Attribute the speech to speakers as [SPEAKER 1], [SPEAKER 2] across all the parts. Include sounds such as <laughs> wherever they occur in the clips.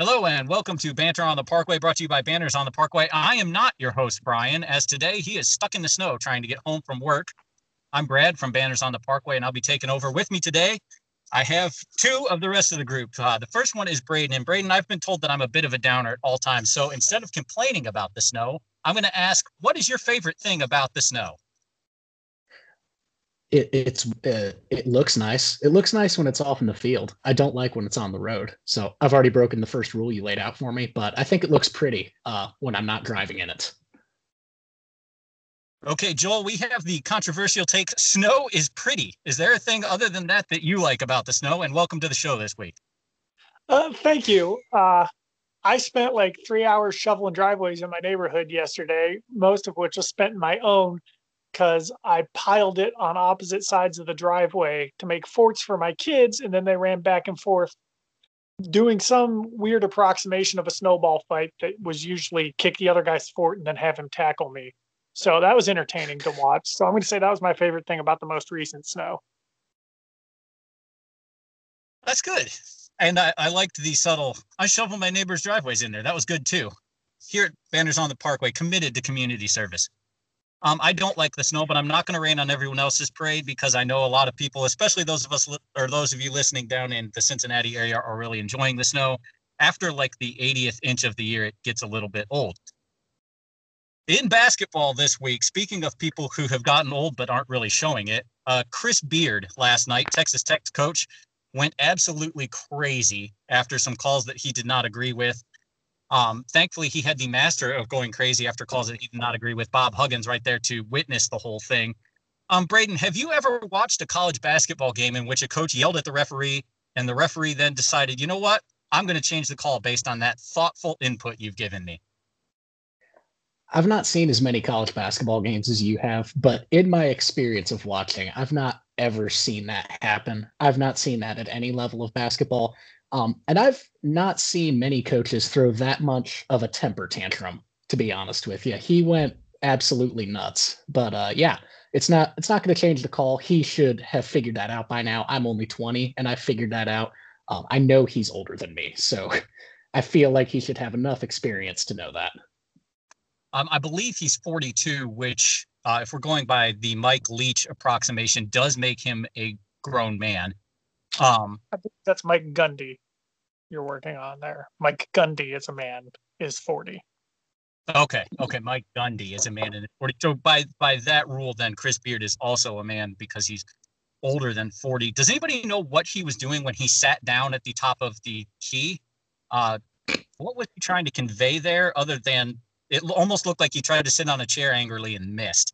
[SPEAKER 1] Hello and welcome to Banter on the Parkway, brought to you by Banners on the Parkway. I am not your host, Brian, as today he is stuck in the snow trying to get home from work. I'm Brad from Banners on the Parkway, and I'll be taking over with me today. I have two of the rest of the group. Uh, the first one is Braden, and Braden, I've been told that I'm a bit of a downer at all times. So instead of complaining about the snow, I'm going to ask, what is your favorite thing about the snow?
[SPEAKER 2] It, it's uh, it looks nice. It looks nice when it's off in the field. I don't like when it's on the road. So I've already broken the first rule you laid out for me, but I think it looks pretty uh, when I'm not driving in it.
[SPEAKER 1] Okay, Joel, we have the controversial take. Snow is pretty. Is there a thing other than that that you like about the snow? And welcome to the show this week.
[SPEAKER 3] Uh, thank you. Uh, I spent like three hours shoveling driveways in my neighborhood yesterday, most of which was spent in my own because I piled it on opposite sides of the driveway to make forts for my kids, and then they ran back and forth doing some weird approximation of a snowball fight that was usually kick the other guy's fort and then have him tackle me. So that was entertaining to watch. So I'm going to say that was my favorite thing about the most recent snow.
[SPEAKER 1] That's good. And I, I liked the subtle, I shoveled my neighbor's driveways in there. That was good too. Here at Banners on the Parkway, committed to community service. Um, I don't like the snow, but I'm not going to rain on everyone else's parade because I know a lot of people, especially those of us li- or those of you listening down in the Cincinnati area, are really enjoying the snow. After like the 80th inch of the year, it gets a little bit old. In basketball this week, speaking of people who have gotten old but aren't really showing it, uh, Chris Beard last night, Texas Tech coach, went absolutely crazy after some calls that he did not agree with. Um, thankfully, he had the master of going crazy after calls that he did not agree with, Bob Huggins, right there to witness the whole thing. Um, Braden, have you ever watched a college basketball game in which a coach yelled at the referee and the referee then decided, you know what, I'm going to change the call based on that thoughtful input you've given me?
[SPEAKER 2] I've not seen as many college basketball games as you have, but in my experience of watching, I've not ever seen that happen. I've not seen that at any level of basketball. Um, and I've not seen many coaches throw that much of a temper tantrum, to be honest with you. He went absolutely nuts. But uh, yeah, it's not it's not going to change the call. He should have figured that out by now. I'm only 20 and I figured that out. Um, I know he's older than me, so <laughs> I feel like he should have enough experience to know that.
[SPEAKER 1] Um, I believe he's 42, which, uh, if we're going by the Mike Leach approximation, does make him a grown man. Um,
[SPEAKER 3] I think that's Mike Gundy you're working on there. Mike Gundy is a man, is 40.
[SPEAKER 1] Okay, okay. Mike Gundy is a man in 40. So by by that rule, then Chris Beard is also a man because he's older than 40. Does anybody know what he was doing when he sat down at the top of the key? Uh, what was he trying to convey there other than it almost looked like he tried to sit on a chair angrily and missed?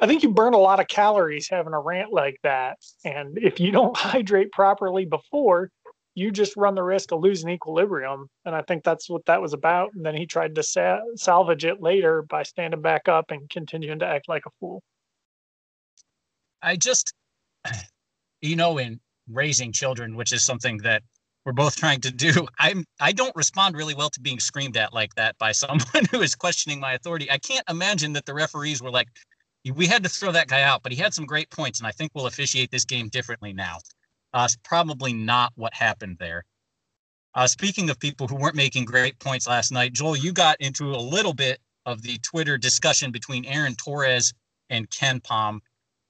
[SPEAKER 3] I think you burn a lot of calories having a rant like that. And if you don't <laughs> hydrate properly before, you just run the risk of losing equilibrium. And I think that's what that was about. And then he tried to sa- salvage it later by standing back up and continuing to act like a fool.
[SPEAKER 1] I just, <clears throat> you know, in raising children, which is something that we're both trying to do, <laughs> I'm I don't respond really well to being screamed at like that by <laughs> someone who is questioning my authority. I can't imagine that the referees were like, we had to throw that guy out, but he had some great points, and I think we'll officiate this game differently now. Uh, probably not what happened there. Uh, speaking of people who weren't making great points last night, Joel, you got into a little bit of the Twitter discussion between Aaron Torres and KenPom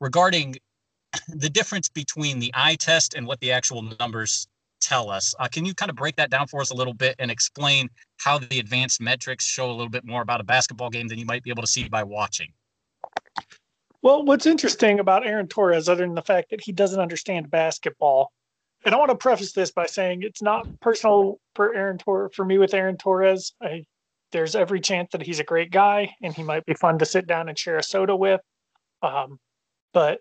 [SPEAKER 1] regarding <coughs> the difference between the eye test and what the actual numbers tell us. Uh, can you kind of break that down for us a little bit and explain how the advanced metrics show a little bit more about a basketball game than you might be able to see by watching?
[SPEAKER 3] Well, what's interesting about Aaron Torres, other than the fact that he doesn't understand basketball, and I want to preface this by saying it's not personal for Aaron Tor- for me with Aaron Torres. I, there's every chance that he's a great guy and he might be fun to sit down and share a soda with. Um, but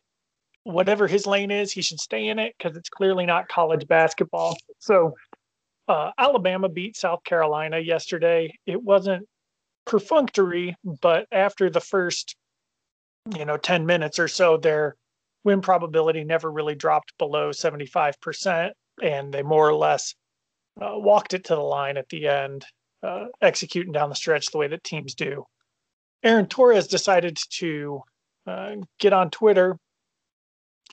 [SPEAKER 3] whatever his lane is, he should stay in it because it's clearly not college basketball. So uh, Alabama beat South Carolina yesterday. It wasn't perfunctory, but after the first you know 10 minutes or so their win probability never really dropped below 75% and they more or less uh, walked it to the line at the end uh, executing down the stretch the way that teams do aaron torres decided to uh, get on Twitter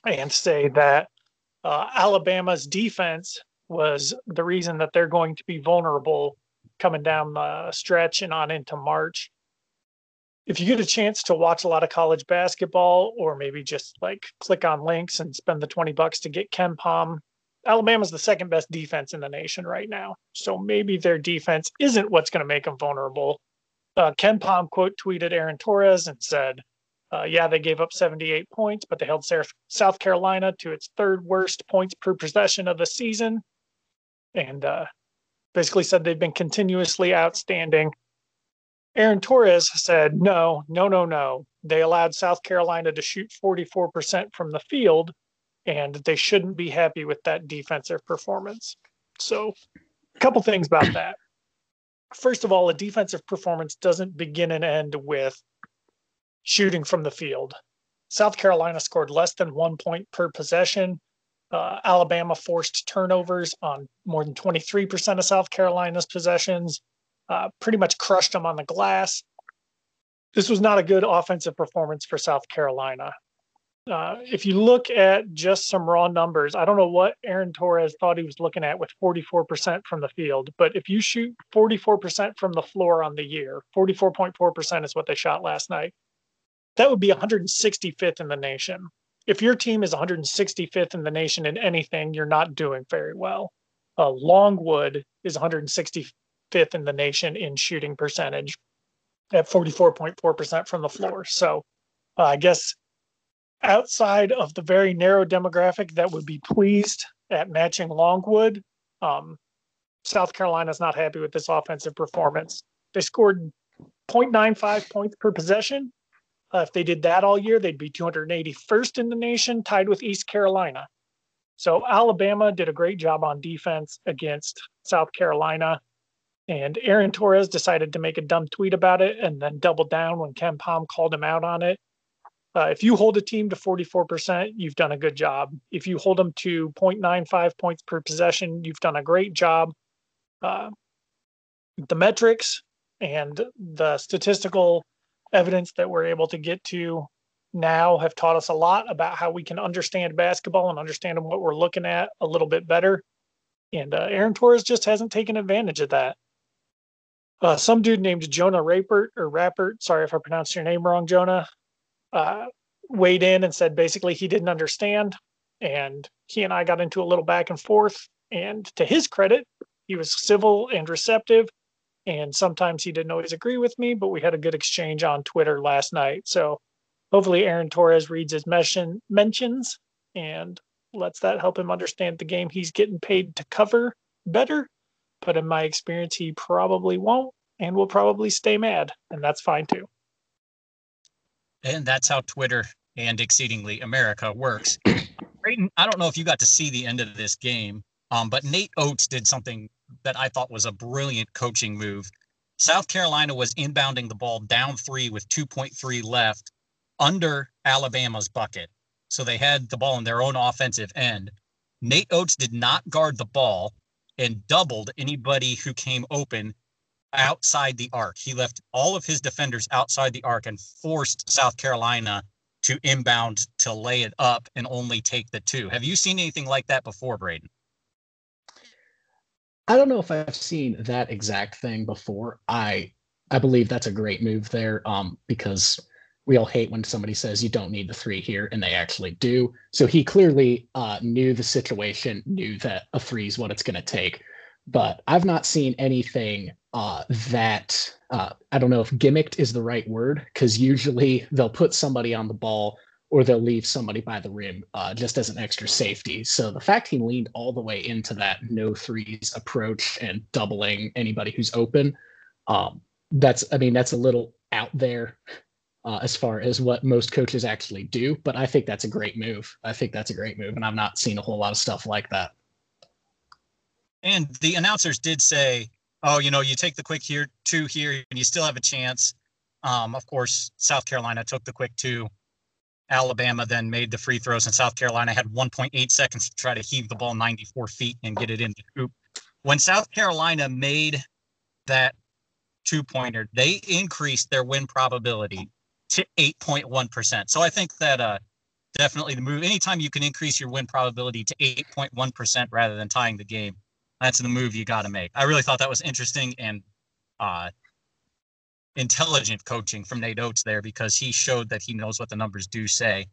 [SPEAKER 3] and say that uh, Alabama's defense was the reason that they're going to be vulnerable coming down the stretch and on into March. If you get a chance to watch a lot of college basketball, or maybe just like click on links and spend the 20 bucks to get KenPom, Alabama's the second best defense in the nation right now. So maybe their defense isn't what's going to make them vulnerable. Uh, Pom quote tweeted Aaron Torres and said, uh, yeah, they gave up 78 points, but they held South Carolina to its third worst points per possession of the season. And uh, basically said they've been continuously outstanding. Aaron Torres said, no, no, no, no. They allowed South Carolina to shoot 44% from the field, and they shouldn't be happy with that defensive performance. So, a couple things about that. First of all, a defensive performance doesn't begin and end with shooting from the field. South Carolina scored less than one point per possession. Uh, Alabama forced turnovers on more than 23% of South Carolina's possessions, uh, pretty much crushed them on the glass. This was not a good offensive performance for South Carolina. Uh, if you look at just some raw numbers, I don't know what Aaron Torres thought he was looking at with 44% from the field, but if you shoot 44% from the floor on the year, 44.4% is what they shot last night. That would be 165th in the nation. If your team is 165th in the nation in anything, you're not doing very well. Uh, Longwood is 165th in the nation in shooting percentage at 44.4% from the floor. So uh, I guess outside of the very narrow demographic that would be pleased at matching Longwood, um, South Carolina's not happy with this offensive performance. They scored 0.95 points per possession. Uh, if they did that all year, they'd be 281st in the nation, tied with East Carolina. So Alabama did a great job on defense against South Carolina. And Aaron Torres decided to make a dumb tweet about it and then doubled down when KenPom called him out on it. Uh, if you hold a team to 44%, you've done a good job. If you hold them to 0.95 points per possession, you've done a great job. Uh, the metrics and the statistical evidence that we're able to get to now have taught us a lot about how we can understand basketball and understand what we're looking at a little bit better. And uh, Aaron Torres just hasn't taken advantage of that. Uh, some dude named Jonah Rapert or Rappert, sorry if I pronounced your name wrong, Jonah, uh, weighed in and said basically he didn't understand. And he and I got into a little back and forth. And to his credit, he was civil and receptive. And sometimes he didn't always agree with me, but we had a good exchange on Twitter last night. So hopefully Aaron Torres reads his mention, mentions and lets that help him understand the game he's getting paid to cover better. But in my experience, he probably won't and will probably stay mad. And that's fine too.
[SPEAKER 1] And that's how Twitter and exceedingly America works. <clears throat> Braden, I don't know if you got to see the end of this game, um, but Nate Oats did something that I thought was a brilliant coaching move. South Carolina was inbounding the ball down three with 2.3 left under Alabama's bucket. So they had the ball in their own offensive end. Nate Oats did not guard the ball and doubled anybody who came open outside the arc. He left all of his defenders outside the arc and forced South Carolina to inbound to lay it up and only take the two. Have you seen anything like that before, Braden?
[SPEAKER 2] I don't know if I've seen that exact thing before. I I believe that's a great move there um, because we all hate when somebody says you don't need the three here, and they actually do. So he clearly uh, knew the situation, knew that a three is what it's going to take. But I've not seen anything uh, that uh, I don't know if gimmicked is the right word because usually they'll put somebody on the ball or they'll leave somebody by the rim uh, just as an extra safety. So the fact he leaned all the way into that no threes approach and doubling anybody who's open, um, that's I mean that's a little out there uh, as far as what most coaches actually do. But I think that's a great move. I think that's a great move, and I've not seen a whole lot of stuff like that.
[SPEAKER 1] And the announcers did say, "Oh, you know, you take the quick here, two here, and you still have a chance." Um, of course, South Carolina took the quick two Alabama then made the free throws, and South Carolina had 1.8 seconds to try to heave the ball 94 feet and get it in the hoop. When South Carolina made that two pointer, they increased their win probability to 8.1%. So I think that uh, definitely the move. Anytime you can increase your win probability to 8.1% rather than tying the game, that's the move you got to make. I really thought that was interesting and uh, intelligent coaching from Nate Oats there because he showed that he knows what the numbers do say.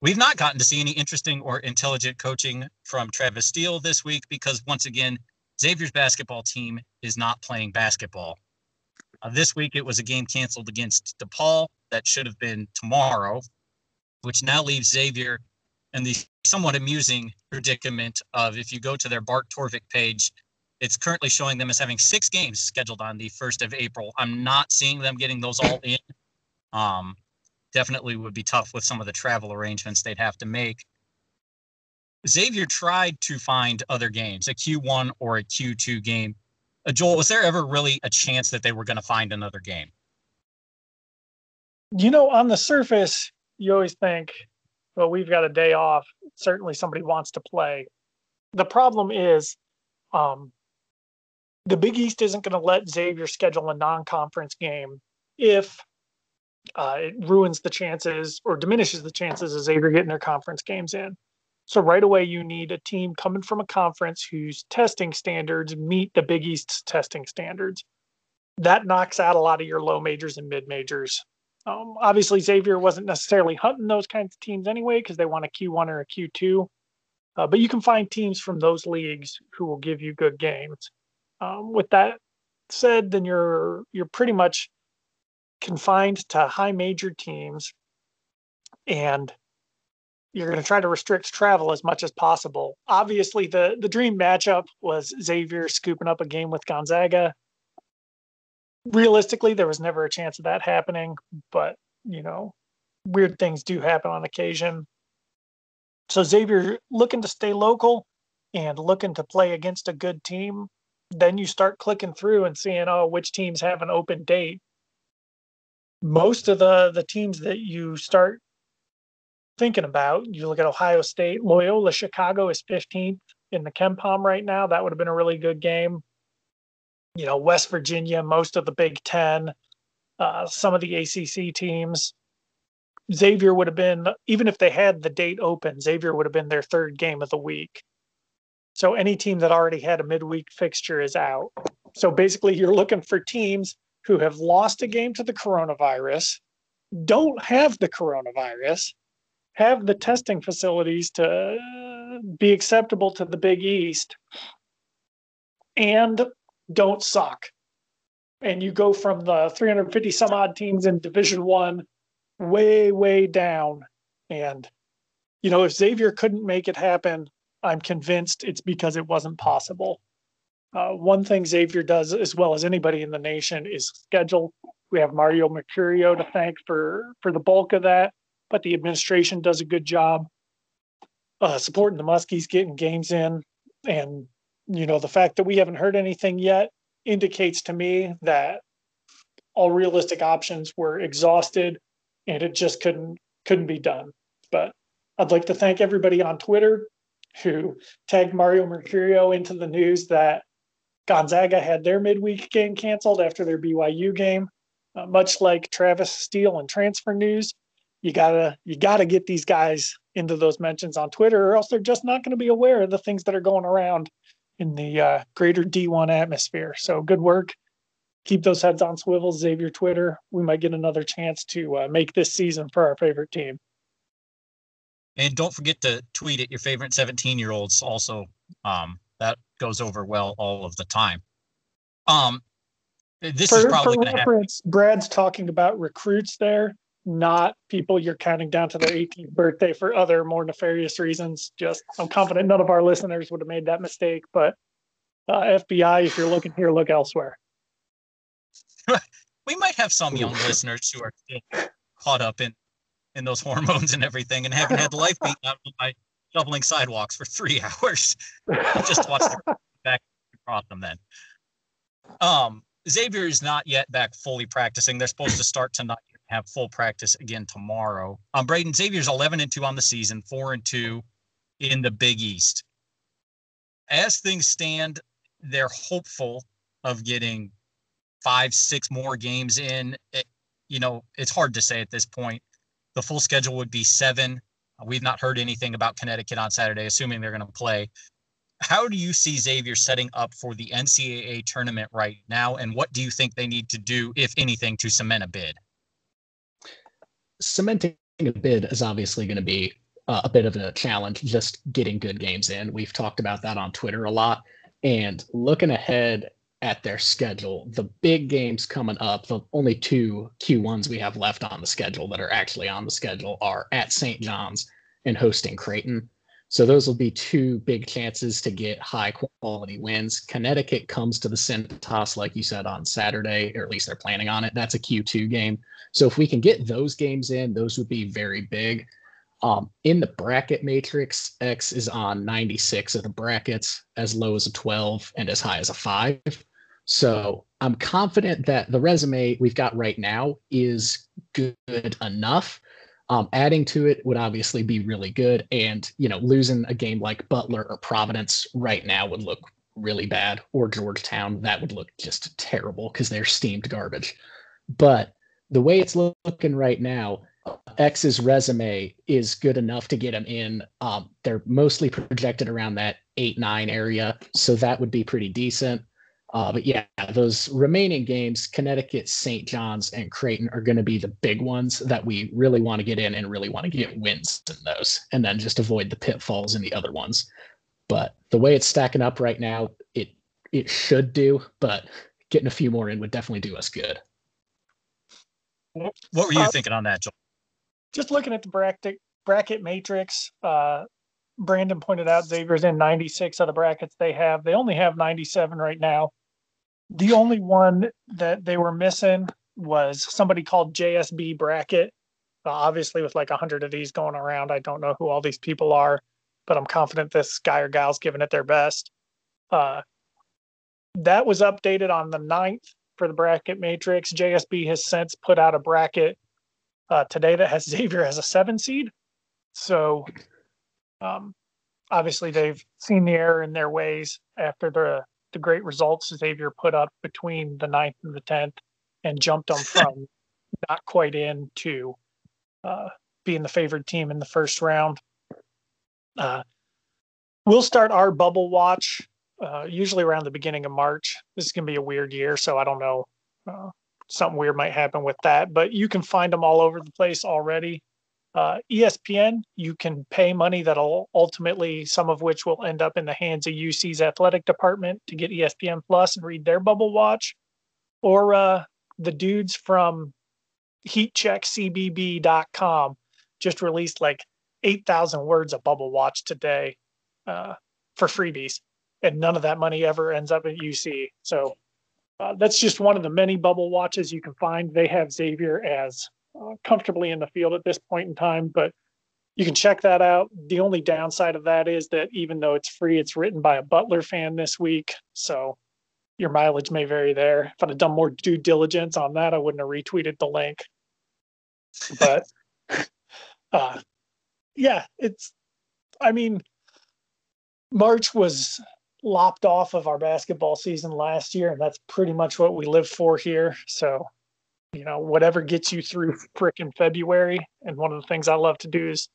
[SPEAKER 1] We've not gotten to see any interesting or intelligent coaching from Travis Steele this week because once again, Xavier's basketball team is not playing basketball. Uh, this week it was a game canceled against DePaul that should have been tomorrow, which now leaves Xavier in the somewhat amusing predicament of if you go to their Bart Torvik page, it's currently showing them as having six games scheduled on the 1st of April. I'm not seeing them getting those all in. Um, definitely would be tough with some of the travel arrangements they'd have to make. Xavier tried to find other games, a Q1 or a Q2 game. Uh, Joel, was there ever really a chance that they were going to find another game?
[SPEAKER 3] You know, on the surface, you always think, well, we've got a day off. Certainly somebody wants to play. The problem is, um, the Big East isn't going to let Xavier schedule a non conference game if uh, it ruins the chances or diminishes the chances of Xavier getting their conference games in. So right away, you need a team coming from a conference whose testing standards meet the Big East's testing standards. That knocks out a lot of your low majors and mid majors. Um, obviously, Xavier wasn't necessarily hunting those kinds of teams anyway because they want a Q1 or a Q2. Uh, but you can find teams from those leagues who will give you good games. Um, with that said, then you're you're pretty much confined to high major teams, and you're going to try to restrict travel as much as possible. Obviously, the the dream matchup was Xavier scooping up a game with Gonzaga. Realistically, there was never a chance of that happening, but you know, weird things do happen on occasion. So Xavier looking to stay local and looking to play against a good team, then you start clicking through and seeing oh which teams have an open date. Most of the the teams that you start thinking about. You look at Ohio State, Loyola Chicago is 15th in the KenPom right now. That would have been a really good game. You know, West Virginia, most of the Big Ten, uh, some of the ACC teams. Xavier would have been, even if they had the date open, Xavier would have been their third game of the week. So any team that already had a midweek fixture is out. So basically, you're looking for teams who have lost a game to the coronavirus, don't have the coronavirus, have the testing facilities to be acceptable to the Big East and don't suck. And you go from the 350 some odd teams in Division One way, way down. And, you know, if Xavier couldn't make it happen, I'm convinced it's because it wasn't possible. Uh, one thing Xavier does as well as anybody in the nation is schedule. We have Mario Mercurio to thank for for the bulk of that but the administration does a good job uh, supporting the Muskies, getting games in, and you know the fact that we haven't heard anything yet indicates to me that all realistic options were exhausted, and it just couldn't couldn't be done. But I'd like to thank everybody on Twitter who tagged Mario Mercurio into the news that Gonzaga had their midweek game canceled after their BYU game. Uh, much like Travis Steele and Transfer News, you gotta you gotta get these guys into those mentions on Twitter, or else they're just not going to be aware of the things that are going around in the uh, greater D1 atmosphere. So good work. Keep those heads on swivels, Xavier Twitter. We might get another chance to uh, make this season for our favorite team.
[SPEAKER 1] And don't forget to tweet at your favorite 17 year olds also. Um, that goes over well all of the time. Um, this
[SPEAKER 3] for,
[SPEAKER 1] is probably
[SPEAKER 3] for reference, Brad's talking about recruits there not people you're counting down to their 18th birthday for other more nefarious reasons. Just, I'm confident none of our listeners would have made that mistake. But uh, FBI, if you're looking here, look elsewhere. <laughs>
[SPEAKER 1] we might have some young <laughs> listeners who are caught up in in those hormones and everything, and haven't had the life beat out by shoveling sidewalks for three <laughs> hours. Just watch the back across them then. Um, Xavier is not yet back fully practicing. They're supposed to start tonight have full practice again tomorrow. Um, Braden Xavier's 11 and 2 on the season, 4 and 2 in the Big East. As things stand, they're hopeful of getting five, six more games in. you know, it's hard to say at this point. The full schedule would be seven. We've not heard anything about Connecticut on Saturday, assuming they're going to play. How do you see Xavier setting up for the NCAA tournament right now? And what do you think they need to do, if anything, to cement a bid?
[SPEAKER 2] Cementing a bid is obviously going to be uh, a bit of a challenge, just getting good games in. We've talked about that on Twitter a lot. And looking ahead at their schedule, the big games coming up, the only two Q1s we have left on the schedule that are actually on the schedule are at St. John's and hosting Creighton. So those will be two big chances to get high quality wins. Connecticut comes to the Cintas, like you said, on Saturday, or at least they're planning on it. That's a Q2 game. So if we can get those games in, those would be very big. Um, in the bracket matrix, X is on 96 of the brackets, as low as a 12 and as high as a 5. So I'm confident that the resume we've got right now is good enough. Um, adding to it would obviously be really good. And, you know, losing a game like Butler or Providence right now would look really bad, or Georgetown, that would look just terrible because they're steamed garbage. But the way it's looking right now, X's resume is good enough to get him in. Um, they're mostly projected around that eight nine area, so that would be pretty decent. Uh, but yeah, those remaining games, Connecticut, St. John's, and Creighton are going to be the big ones that we really want to get in and really want to get wins in those, and then just avoid the pitfalls in the other ones. But the way it's stacking up right now, it it should do, but getting a few more in would definitely do us good.
[SPEAKER 1] What were you uh, thinking on that, Joel?
[SPEAKER 3] just looking at the bracket bracket matrix, uh, Brandon pointed out Xavier's in 96 of the brackets they have. They only have 97 right now. The only one that they were missing was somebody called JSB bracket. Uh, obviously, with like 100 of these going around, I don't know who all these people are, but I'm confident this guy or gal's giving it their best. Uh, that was updated on the 9th for the bracket matrix. JSB has since put out a bracket uh, today that has <laughs> Xavier as a seven seed. So um, obviously they've seen the error in their ways after the the great results Xavier put up between the ninth and the tenth, and jumped them <laughs> from not quite in to uh, being the favored team in the first round. Uh, we'll start our bubble watch uh, usually around the beginning of March. This is going to be a weird year, so I don't know uh, something weird might happen with that. But you can find them all over the place already. Uh, ESPN, you can pay money that'll ultimately, some of which will end up in the hands of UC's athletic department to get ESPN Plus and read their bubble watch. Or uh, the dudes from heatcheckcbb.com just released like 8,000 words of bubble watch today uh, for freebies. And none of that money ever ends up at UC. So uh, that's just one of the many bubble watches you can find. They have Xavier as uh, comfortably in the field at this point in time, but you can check that out. The only downside of that is that even though it's free, it's written by a Butler fan this week. So your mileage may vary there. If I'd have done more due diligence on that, I wouldn't have retweeted the link. But <laughs> uh, yeah, it's, I mean, March was lopped off of our basketball season last year, and that's pretty much what we live for here. So, you know, whatever gets you through <laughs> frickin' February. And one of the things I love to do is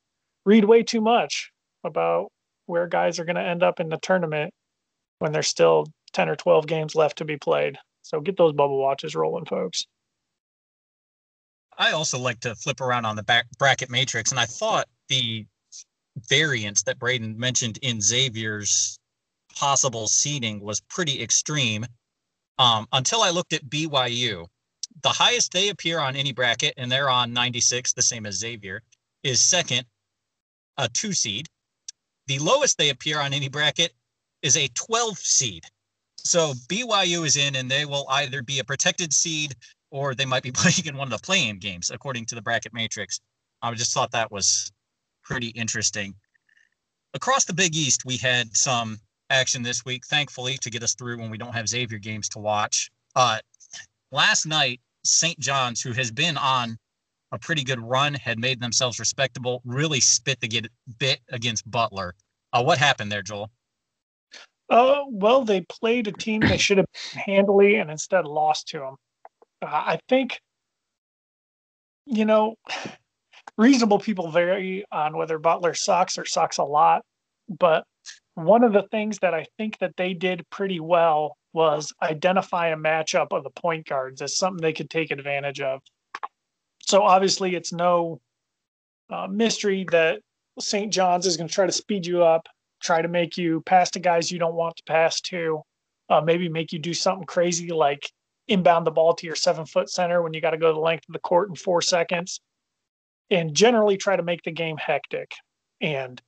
[SPEAKER 3] read way too much about where guys are going to end up in the tournament when there's still 10 or 12 games left to be played. So get those bubble watches rolling, folks.
[SPEAKER 1] I also like to flip around on the back bracket matrix, and I thought the variance that Braden mentioned in Xavier's possible seeding was pretty extreme um, until I looked at BYU. The highest they appear on any bracket, and they're on 96, the same as Xavier, is second, a two seed. The lowest they appear on any bracket is a 12 seed. So BYU is in, and they will either be a protected seed or they might be <laughs> playing in one of the play-in games, according to the bracket matrix. I just thought that was pretty interesting. Across the Big East, we had some action this week, thankfully, to get us through when we don't have Xavier games to watch. Uh, last night, St. John's, who has been on a pretty good run, had made themselves respectable, really spit the get bit against Butler. Uh, what happened there, Joel?
[SPEAKER 3] Uh, well, they played a team they should have <clears throat> handily and instead lost to them. Uh, I think you know, reasonable people vary on whether Butler sucks or sucks a lot. But one of the things that I think that they did pretty well was identify a matchup of the point guards as something they could take advantage of. So obviously, it's no uh, mystery that St. John's is going to try to speed you up, try to make you pass to guys you don't want to pass to, uh, maybe make you do something crazy like inbound the ball to your seven foot center when you got to go the length of the court in four seconds, and generally try to make the game hectic. And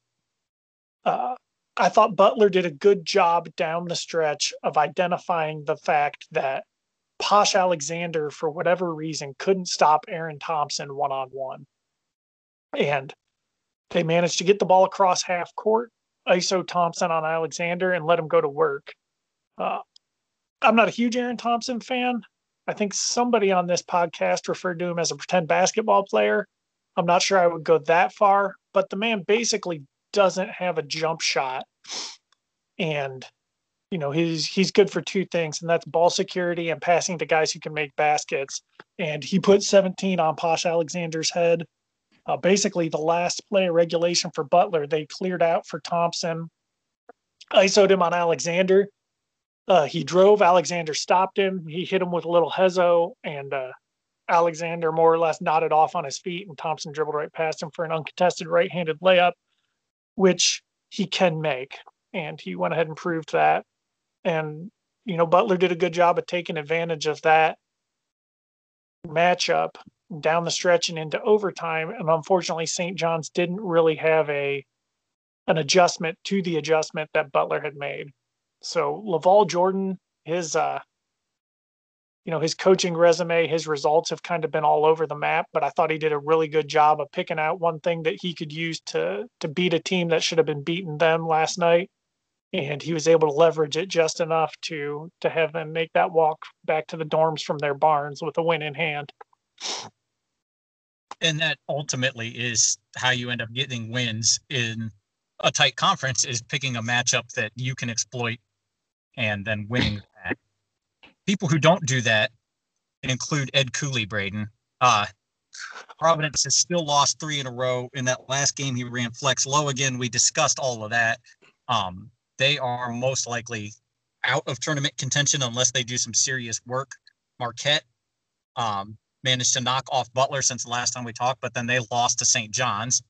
[SPEAKER 3] uh, I thought Butler did a good job down the stretch of identifying the fact that Posh Alexander, for whatever reason, couldn't stop Aaron Thompson one on one. And they managed to get the ball across half court, ISO Thompson on Alexander, and let him go to work. Uh, I'm not a huge Aaron Thompson fan. I think somebody on this podcast referred to him as a pretend basketball player. I'm not sure I would go that far, but the man basically doesn't have a jump shot. And you know, he's he's good for two things, and that's ball security and passing to guys who can make baskets. And he put 17 on Posh Alexander's head. Uh, basically, the last play regulation for Butler, they cleared out for Thompson, ISO'd him on Alexander, uh, he drove. Alexander stopped him. He hit him with a little hezo, and uh, Alexander more or less nodded off on his feet, and Thompson dribbled right past him for an uncontested right-handed layup, which he can make. And he went ahead and proved that. And you know, Butler did a good job of taking advantage of that matchup down the stretch and into overtime. And unfortunately, St. John's didn't really have a an adjustment to the adjustment that Butler had made. So Laval Jordan, his uh, you know, his coaching resume, his results have kind of been all over the map, but I thought he did a really good job of picking out one thing that he could use to to beat a team that should have been beating them last night. And he was able to leverage it just enough to to have them make that walk back to the dorms from their barns with a win in hand.
[SPEAKER 1] And that ultimately is how you end up getting wins in a tight conference is picking a matchup that you can exploit and then winning. People who don't do that include Ed Cooley, Braden. Uh, Providence has still lost three in a row. In that last game, he ran flex low again. We discussed all of that. Um, they are most likely out of tournament contention unless they do some serious work. Marquette um, managed to knock off Butler since the last time we talked, but then they lost to St. John's.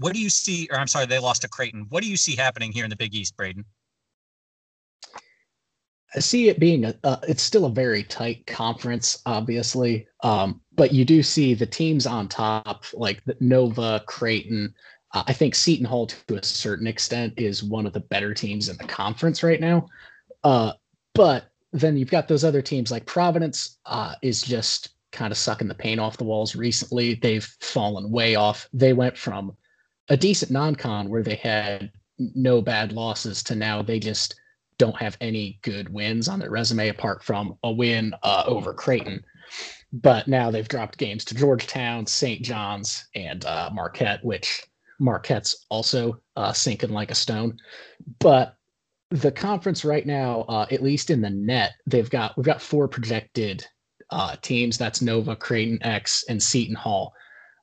[SPEAKER 1] What do you see? Or I'm sorry, they lost to Creighton. What do you see happening here in the Big East, Braden?
[SPEAKER 2] I see it being a, uh, it's still a very tight conference, obviously. Um, but you do see the teams on top, like Nova, Creighton. Uh, I think Seton Hall, to a certain extent, is one of the better teams in the conference right now. Uh, but then you've got those other teams like Providence uh, is just kind of sucking the paint off the walls recently. They've fallen way off. They went from a decent non-con where they had no bad losses to now they just don't have any good wins on their resume apart from a win uh, over Creighton. But now they've dropped games to Georgetown, St. John's, and uh, Marquette, which Marquette's also uh, sinking like a stone. But the conference right now, uh, at least in the net, they've got we've got four projected uh, teams. That's Nova, Creighton X, and Seton Hall.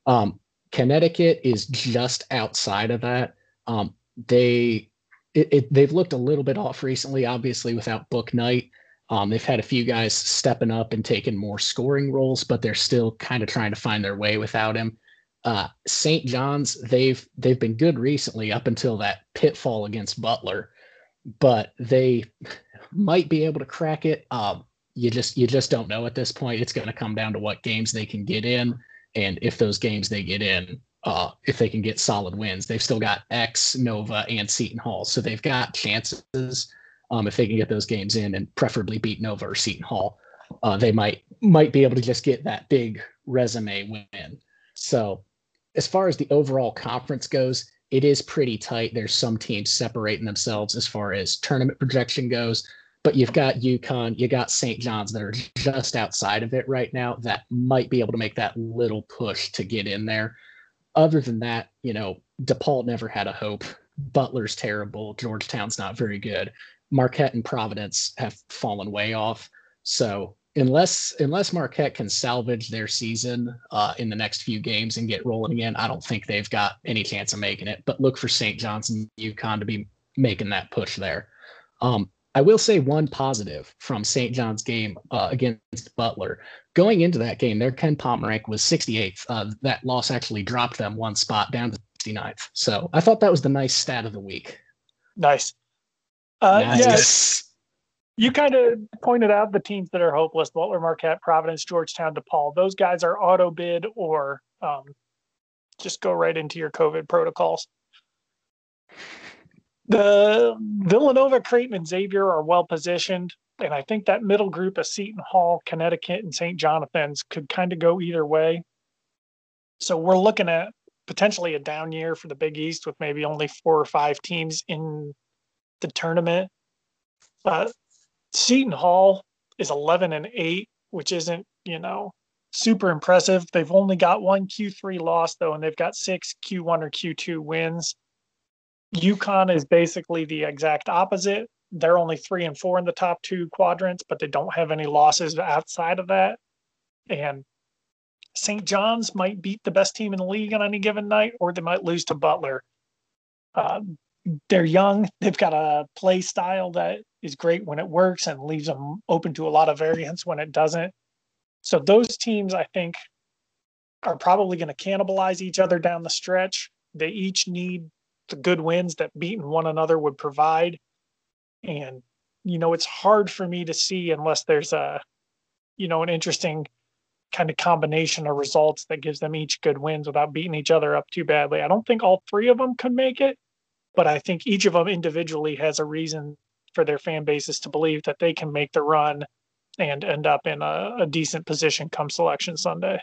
[SPEAKER 2] Um, Connecticut is just outside of that. Um, they it, it, they've looked a little bit off recently, obviously without Bouknight. Um, they've had a few guys stepping up and taking more scoring roles, but they're still kind of trying to find their way without him. Uh, St. John's, they've they've been good recently up until that pitfall against Butler, but they might be able to crack it. Um, you just you just don't know at this point. It's going to come down to what games they can get in and if those games they get in, uh, if they can get solid wins, they've still got X, Nova, and Seton Hall, so they've got chances. Um, if they can get those games in and preferably beat Nova or Seton Hall, uh, they might might be able to just get that big resume win. So, as far as the overall conference goes, it is pretty tight. There's some teams separating themselves as far as tournament projection goes but you've got UConn, you got St. John's that are just outside of it right now that might be able to make that little push to get in there. Other than that, you know, DePaul never had a hope. Butler's terrible. Georgetown's not very good. Marquette and Providence have fallen way off. So unless unless Marquette can salvage their season uh, in the next few games and get rolling again, I don't think they've got any chance of making it. But look for St. John's and UConn to be making that push there. Um, I will say one positive from St. John's game uh, against Butler. Going into that game, their KenPom rank was 68th. Uh, that loss actually dropped them one spot down to 69th. So I thought that was the nice stat of the week.
[SPEAKER 3] Nice. Uh, nice. Yes. You kind of pointed out the teams that are hopeless Butler, Marquette, Providence, Georgetown, DePaul. Those guys are auto bid or um, just go right into your COVID protocols. The Villanova, Creighton, and Xavier are well positioned. And I think that middle group of Seton Hall, Connecticut, and St. Jonathan's could kind of go either way. So we're looking at potentially a down year for the Big East with maybe only four or five teams in the tournament. Uh, Seton Hall is 11 and 8, which isn't, you know, super impressive. They've only got one Q3 loss, though, and they've got six Q1 or Q2 wins. UConn is basically the exact opposite. They're only three and four in the top two quadrants, but they don't have any losses outside of that. And St. John's might beat the best team in the league on any given night, or they might lose to Butler. Uh, they're young. They've got a play style that is great when it works and leaves them open to a lot of variance when it doesn't. So those teams, I think, are probably going to cannibalize each other down the stretch. They each need the good wins that beating one another would provide. And, you know, it's hard for me to see unless there's a, you know, an interesting kind of combination of results that gives them each good wins without beating each other up too badly. I don't think all three of them could make it, but I think each of them individually has a reason for their fan bases to believe that they can make the run and end up in a, a decent position come selection Sunday.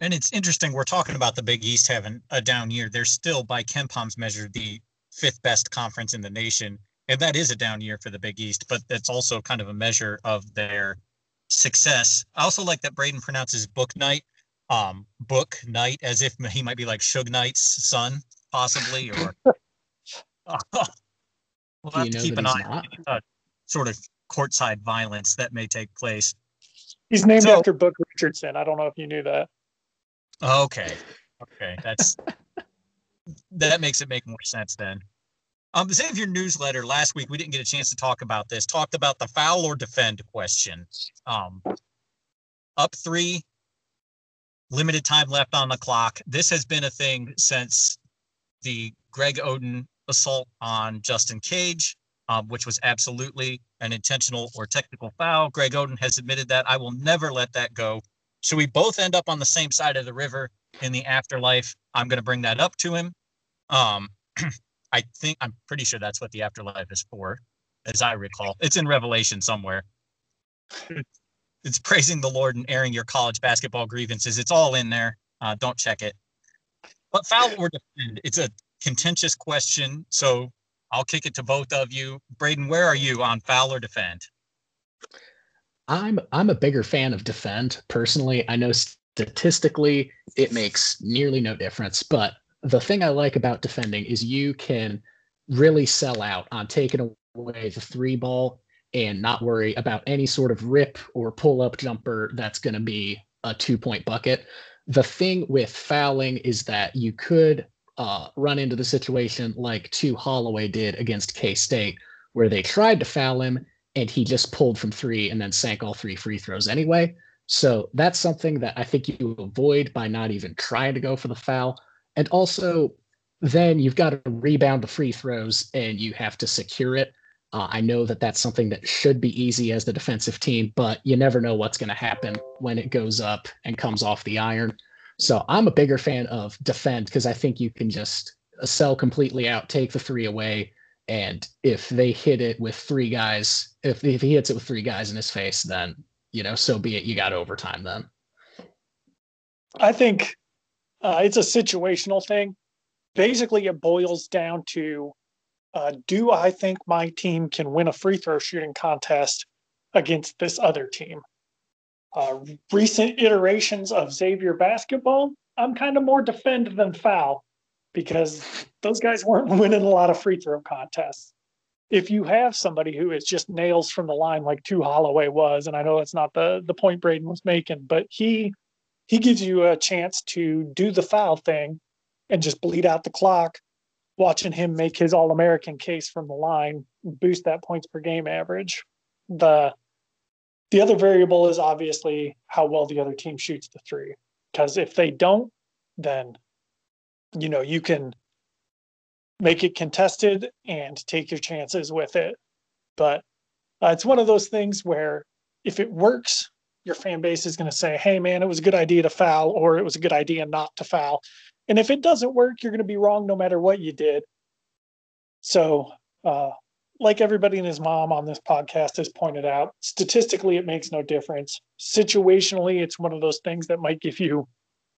[SPEAKER 1] And it's interesting. We're talking about the Big East having a down year. They're still, by KenPom's measure, the fifth best conference in the nation, and that is a down year for the Big East. But that's also kind of a measure of their success. I also like that Braden pronounces book night, um, book night, as if he might be like Suge Knight's son, possibly, or <laughs> <laughs> we'll have to keep an eye on uh, sort of courtside violence that may take place.
[SPEAKER 3] He's named so, after Book Richardson. I don't know if you knew that.
[SPEAKER 1] Okay. Okay. That's <laughs> that makes it make more sense then. Um, the Xavier newsletter last week, we didn't get a chance to talk about this. Talked about the foul or defend question. Um, up three, limited time left on the clock. This has been a thing since the Greg Oden assault on Justin Cage, um, which was absolutely an intentional or technical foul. Greg Oden has admitted that. I will never let that go. So we both end up on the same side of the river in the afterlife. I'm going to bring that up to him. Um, <clears throat> I think I'm pretty sure that's what the afterlife is for, as I recall. It's in Revelation somewhere. <laughs> it's praising the Lord and airing your college basketball grievances. It's all in there. Uh, don't check it. But foul or defend? It's a contentious question, so I'll kick it to both of you. Braden, where are you on foul or defend?
[SPEAKER 2] I'm I'm a bigger fan of defend personally. I know statistically it makes nearly no difference, but the thing I like about defending is you can really sell out on taking away the three ball and not worry about any sort of rip or pull up jumper that's going to be a two point bucket. The thing with fouling is that you could uh, run into the situation like Tu Holloway did against K State, where they tried to foul him and he just pulled from three and then sank all three free throws anyway. So that's something that I think you avoid by not even trying to go for the foul. And also, then you've got to rebound the free throws and you have to secure it. Uh, I know that that's something that should be easy as the defensive team, but you never know what's going to happen when it goes up and comes off the iron. So I'm a bigger fan of defend because I think you can just sell completely out, take the three away, and if they hit it with three guys, if if he hits it with three guys in his face, then you know, so be it. You got overtime then.
[SPEAKER 3] I think uh, it's a situational thing. Basically, it boils down to uh, do I think my team can win a free throw shooting contest against this other team? Uh, recent iterations of Xavier basketball, I'm kind of more defend than foul because those guys weren't <laughs> winning a lot of free throw contests. if you have somebody who is just nails from the line like Tu Holloway was, and I know that's not the the point Braden was making, but he he gives you a chance to do the foul thing and just bleed out the clock. Watching him make his All American case from the line boost that points per game average. The the other variable is obviously how well the other team shoots the three. Because if they don't, then you know you can make it contested and take your chances with it. But uh, it's one of those things where if it works, your fan base is going to say, hey, man, it was a good idea to foul, or it was a good idea not to foul. And if it doesn't work, you're going to be wrong no matter what you did. So, uh, like everybody and his mom on this podcast has pointed out, statistically, it makes no difference. Situationally, it's one of those things that might give you,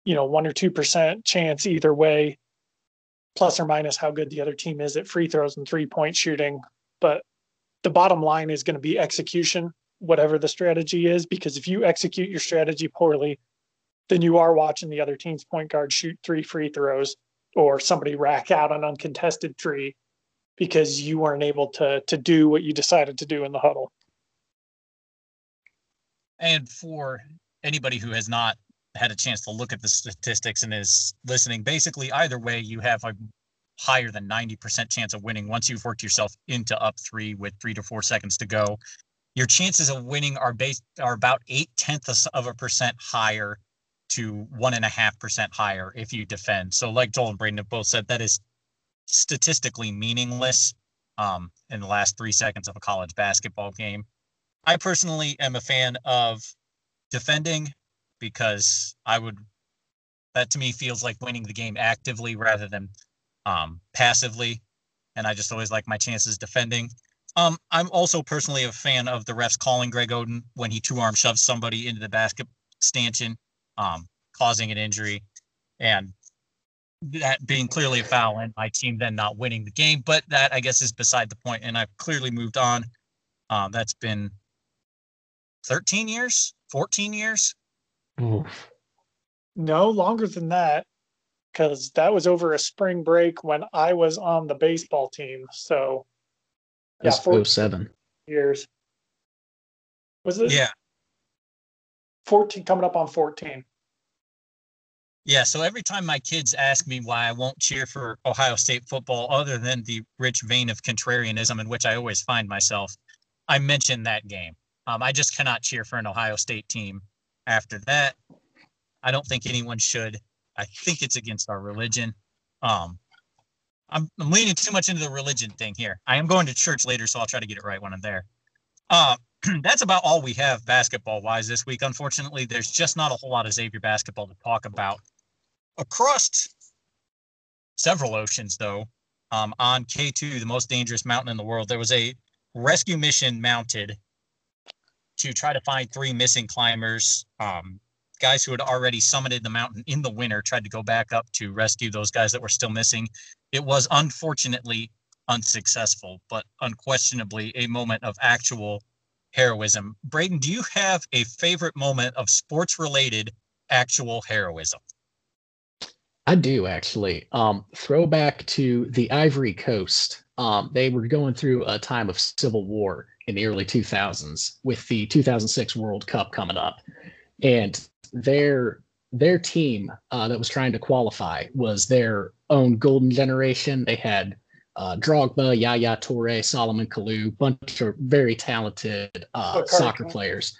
[SPEAKER 3] you know, one or 2% chance either way plus or minus how good the other team is at free throws and three point shooting. But the bottom line is going to be execution, whatever the strategy is, because if you execute your strategy poorly, then you are watching the other team's point guard shoot three free throws or somebody rack out an uncontested three because you weren't able to to do what you decided to do in the huddle.
[SPEAKER 1] And for anybody who has not had a chance to look at the statistics and is listening, basically either way, you have a higher than 90% chance of winning once you've worked yourself into up three with three to four seconds to go. Your chances of winning are based are about eight tenths of a percent higher to one and a half percent higher if you defend. So, like Joel and Braden have both said, that is statistically meaningless um, in the last three seconds of a college basketball game. I personally am a fan of defending because I would that to me feels like winning the game actively rather than um, passively. And I just always like my chances defending. Um, I'm also personally a fan of the refs calling Greg Oden when he two arm shoves somebody into the basket stanchion, um, causing an injury, and that being clearly a foul, and my team then not winning the game. But that I guess is beside the point, and I've clearly moved on. Um, that's been 13 years, 14 years
[SPEAKER 3] Oof. No, longer than that, because that was over a spring break when I was on the baseball team. So,
[SPEAKER 2] yeah, four, 07.
[SPEAKER 3] years. Was it?
[SPEAKER 1] Yeah.
[SPEAKER 3] 14, coming up on 14.
[SPEAKER 1] Yeah, so every time my kids ask me why I won't cheer for Ohio State football, other than the rich vein of contrarianism in which I always find myself, I mention that game. Um, I just cannot cheer for an Ohio State team after that. I don't think anyone should. I think it's against our religion. Um, I'm, I'm leaning too much into the religion thing here. I am going to church later, so I'll try to get it right when I'm there. Uh, <clears throat> that's about all we have basketball wise this week. Unfortunately, there's just not a whole lot of Xavier basketball to talk about. Across several oceans, though, um, on K2, the most dangerous mountain in the world, there was a rescue mission mounted to try to find three missing climbers. Um, guys who had already summited the mountain in the winter tried to go back up to rescue those guys that were still missing. It was unfortunately unsuccessful, but unquestionably a moment of actual heroism. Braden, do you have a favorite moment of sports related actual heroism?
[SPEAKER 2] I do actually. Um, throwback to the Ivory Coast. Um, they were going through a time of civil war in the early 2000s with the 2006 World Cup coming up, and their their team uh, that was trying to qualify was their own golden generation. They had uh, Drogba, Yaya Toure, Salomon Kalou, bunch of very talented uh, soccer players.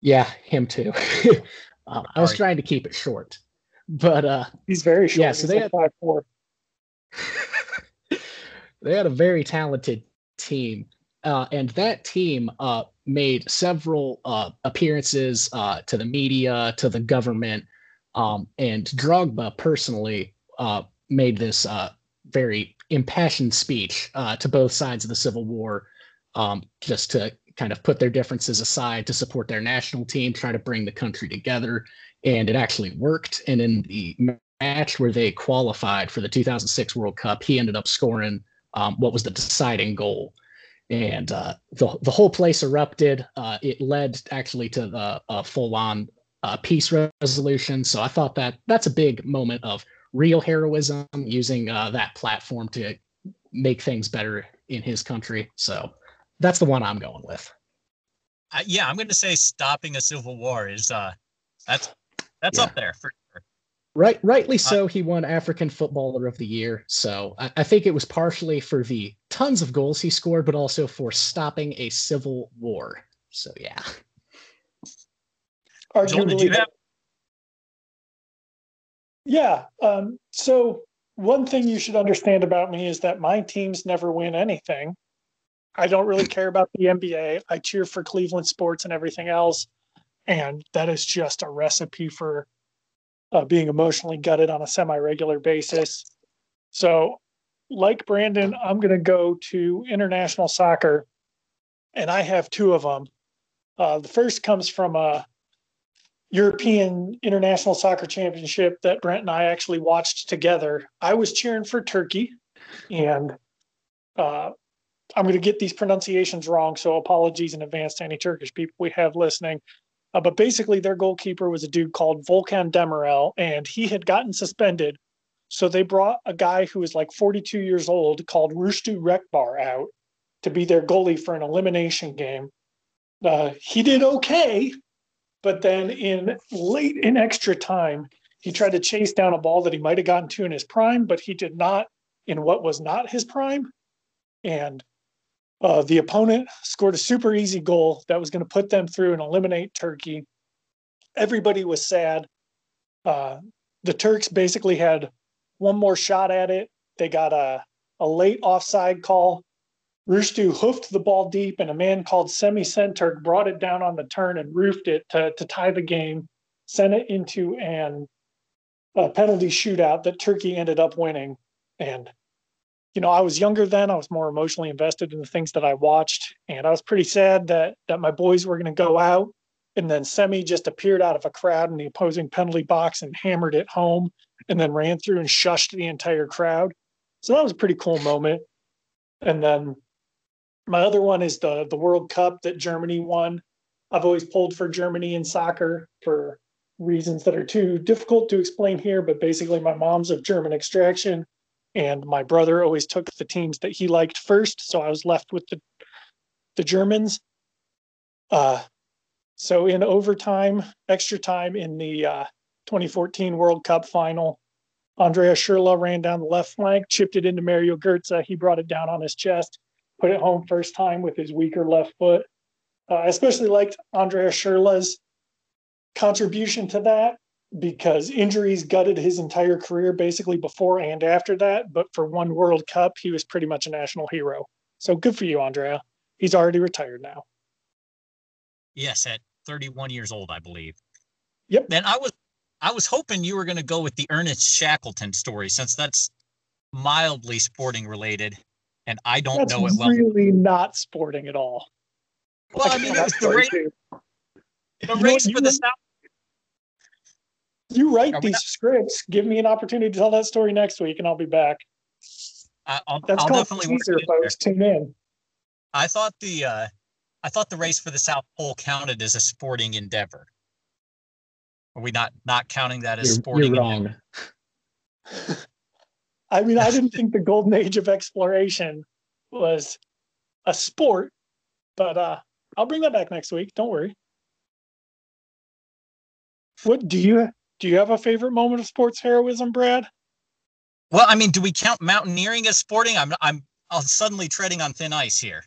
[SPEAKER 2] Yeah, him too. <laughs> um, I was trying to keep it short, but uh,
[SPEAKER 3] he's very short. Yeah, so
[SPEAKER 2] he's they like had five four. <laughs> they had a very talented team uh, and that team uh, made several uh, appearances uh, to the media, to the government, um, and Drogba personally uh, made this uh, very impassioned speech to both sides of the Civil War, um, just to kind of put their differences aside to support their national team, try to bring the country together, and it actually worked. And in the match where they qualified for the 2006 World Cup, he ended up scoring um, what was the deciding goal and uh, the the whole place erupted. Uh, it led actually to the uh, full on uh, peace resolution. So I thought that that's a big moment of real heroism, using uh, that platform to make things better in his country. So that's the one I'm going with.
[SPEAKER 1] Uh, yeah, I'm going to say stopping a civil war is uh, that's that's
[SPEAKER 2] Yeah.
[SPEAKER 1] up there for.
[SPEAKER 2] Right, rightly so. he won African Footballer of the Year. So I, I think it was partially for the tons of goals he scored, but also for stopping a civil war. So yeah.
[SPEAKER 1] Joel, did you
[SPEAKER 3] Arguably-
[SPEAKER 1] have?
[SPEAKER 3] Yeah. Um, so one thing you should understand about me is that my teams never win anything. I don't really care about the NBA. I cheer for Cleveland sports and everything else. And that is just a recipe for uh, being emotionally gutted on a semi regular basis. So, like Braden, I'm going to go to international soccer, and I have two of them. Uh, the first comes from a European International Soccer Championship that Brent and I actually watched together. I was cheering for Turkey, and uh, I'm going to get these pronunciations wrong, so apologies in advance to any Turkish people we have listening. Uh, but basically, their goalkeeper was a dude called Volkan Demirel, and he had gotten suspended. So they brought a guy who was like 42 years old called Rüştü Reçber out to be their goalie for an elimination game. Uh, he did okay, but then in late in extra time, he tried to chase down a ball that he might have gotten to in his prime, but he did not in what was not his prime. And uh, the opponent scored a super easy goal that was going to put them through and eliminate Turkey. Everybody was sad. Uh, the Turks basically had one more shot at it. They got a, a late offside call. Rüştü hoofed the ball deep, and a man called Semih Şentürk brought it down on the turn and roofed it to, to tie the game, sent it into an a penalty shootout that Turkey ended up winning. And, you know, I was younger then. I was more emotionally invested in the things that I watched. And I was pretty sad that that my boys were going to go out. And then Semih just appeared out of a crowd in the opposing penalty box and hammered it home and then ran through and shushed the entire crowd. So that was a pretty cool moment. And then my other one is the the World Cup that Germany won. I've always pulled for Germany in soccer for reasons that are too difficult to explain here, but basically my mom's of German extraction and my brother always took the teams that he liked first, so I was left with the the Germans. Uh so in overtime, extra time in the uh 2014 World Cup final, Andrea Schürrle ran down the left flank, chipped it into Mario Goetze. He brought it down on his chest, put it home first time with his weaker left foot. Uh, I especially liked Andrea Schürrle's contribution to that because injuries gutted his entire career basically before and after that. But for one World Cup, he was pretty much a national hero. So good for you, Andrea. He's already retired now.
[SPEAKER 1] Yes, at 31 years old, I believe.
[SPEAKER 3] Yep.
[SPEAKER 1] And I was I was hoping you were going to go with the Ernest Shackleton story since that's mildly sporting related, and I don't
[SPEAKER 3] That's
[SPEAKER 1] know it well.
[SPEAKER 3] really not sporting at all.
[SPEAKER 1] well, I mean, it was the, ra-
[SPEAKER 3] too.
[SPEAKER 1] the race for the South.
[SPEAKER 3] You write
[SPEAKER 1] Are
[SPEAKER 3] these
[SPEAKER 1] not-
[SPEAKER 3] scripts. Give me an opportunity to tell that story next week, and I'll be back.
[SPEAKER 1] I- I'll,
[SPEAKER 3] That's
[SPEAKER 1] I'll
[SPEAKER 3] called
[SPEAKER 1] definitely work
[SPEAKER 3] teaser,
[SPEAKER 1] it in there.
[SPEAKER 3] folks. Tune in.
[SPEAKER 1] I thought the uh, I thought the race for the South Pole counted as a sporting endeavor. Are we not not counting that as
[SPEAKER 2] You're,
[SPEAKER 1] sporting?
[SPEAKER 2] you're
[SPEAKER 1] endeavor?
[SPEAKER 2] wrong. <laughs>
[SPEAKER 3] I mean, I didn't <laughs> think the golden age of exploration was a sport, but uh, I'll bring that back next week. Don't worry. What do you do? You have a favorite moment of sports heroism, Brad?
[SPEAKER 1] Well, I mean, do we count mountaineering as sporting? I'm I'm I'm suddenly treading on thin ice here.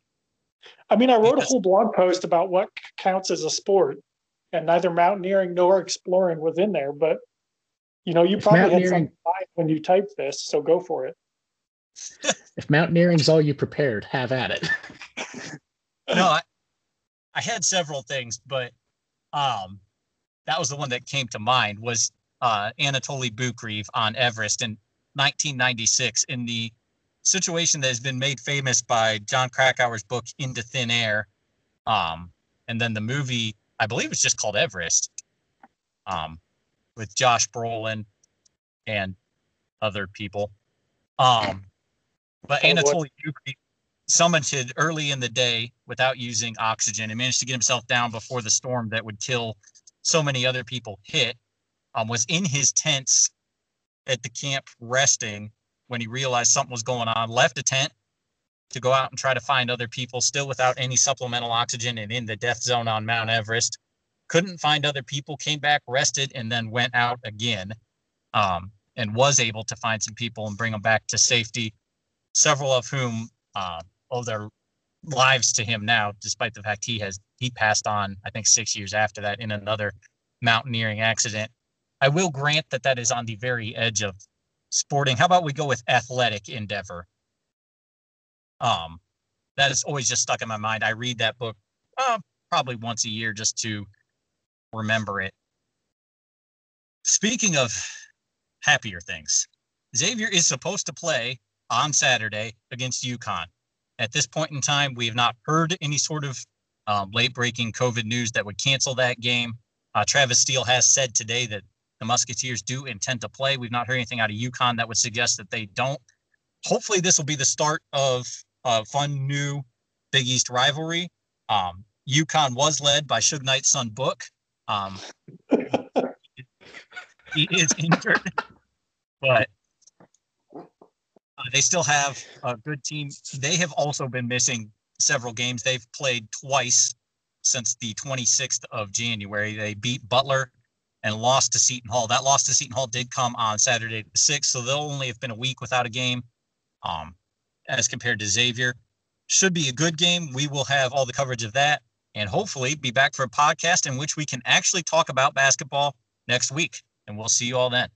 [SPEAKER 3] I mean, I wrote a whole blog post about what counts as a sport, and neither mountaineering nor exploring was in there. But you know, you
[SPEAKER 2] If
[SPEAKER 3] probably had
[SPEAKER 2] mountaineering-
[SPEAKER 3] something in mind when you typed this, so go for it. <laughs>
[SPEAKER 2] If mountaineering's all you prepared, have at it.
[SPEAKER 1] No, I, I had several things, but um, that was the one that came to mind was uh, Anatoli Boukreev on Everest in 1996 in the situation that has been made famous by Jon Krakauer's book Into Thin Air, um, and then the movie I believe it's just called Everest, um, with Josh Brolin and other people. Um, but
[SPEAKER 3] Oh,
[SPEAKER 1] Anatoli Boukreev summited early in the day without using oxygen and managed to get himself down before the storm that would kill so many other people hit. Um, was in his tents at the camp resting when he realized something was going on, left a tent to go out and try to find other people still without any supplemental oxygen and in the death zone on Mount Everest. Couldn't find other people, came back, rested, and then went out again. Um, and was able to find some people and bring them back to safety, several of whom uh, owe their lives to him now, despite the fact he has he passed on, I think, six years after that in another mountaineering accident. I will grant that that is on the very edge of sporting. How about we go with athletic endeavor? Um, that is always just stuck in my mind. I read that book uh, probably once a year just to remember it. Speaking of happier things, Xavier is supposed to play on Saturday against UConn. At this point in time, we have not heard any sort of um, late breaking COVID news that would cancel that game. Uh, Travis Steele has said today that the Musketeers do intend to play. We've not heard anything out of UConn that would suggest that they don't. Hopefully, this will be the start of a fun new Big East rivalry. Um, UConn was led by Suge Knight's son Book. Um, he is <laughs> injured, but uh, they still have a good team. They have also been missing several games. They've played twice since the 26th of January. They beat Butler and lost to Seton Hall. That loss to Seton Hall did come on Saturday the 6th, so they'll only have been a week without a game um, as compared to Xavier. Should be a good game. We will have all the coverage of that and hopefully be back for a podcast in which we can actually talk about basketball next week. And we'll see you all then.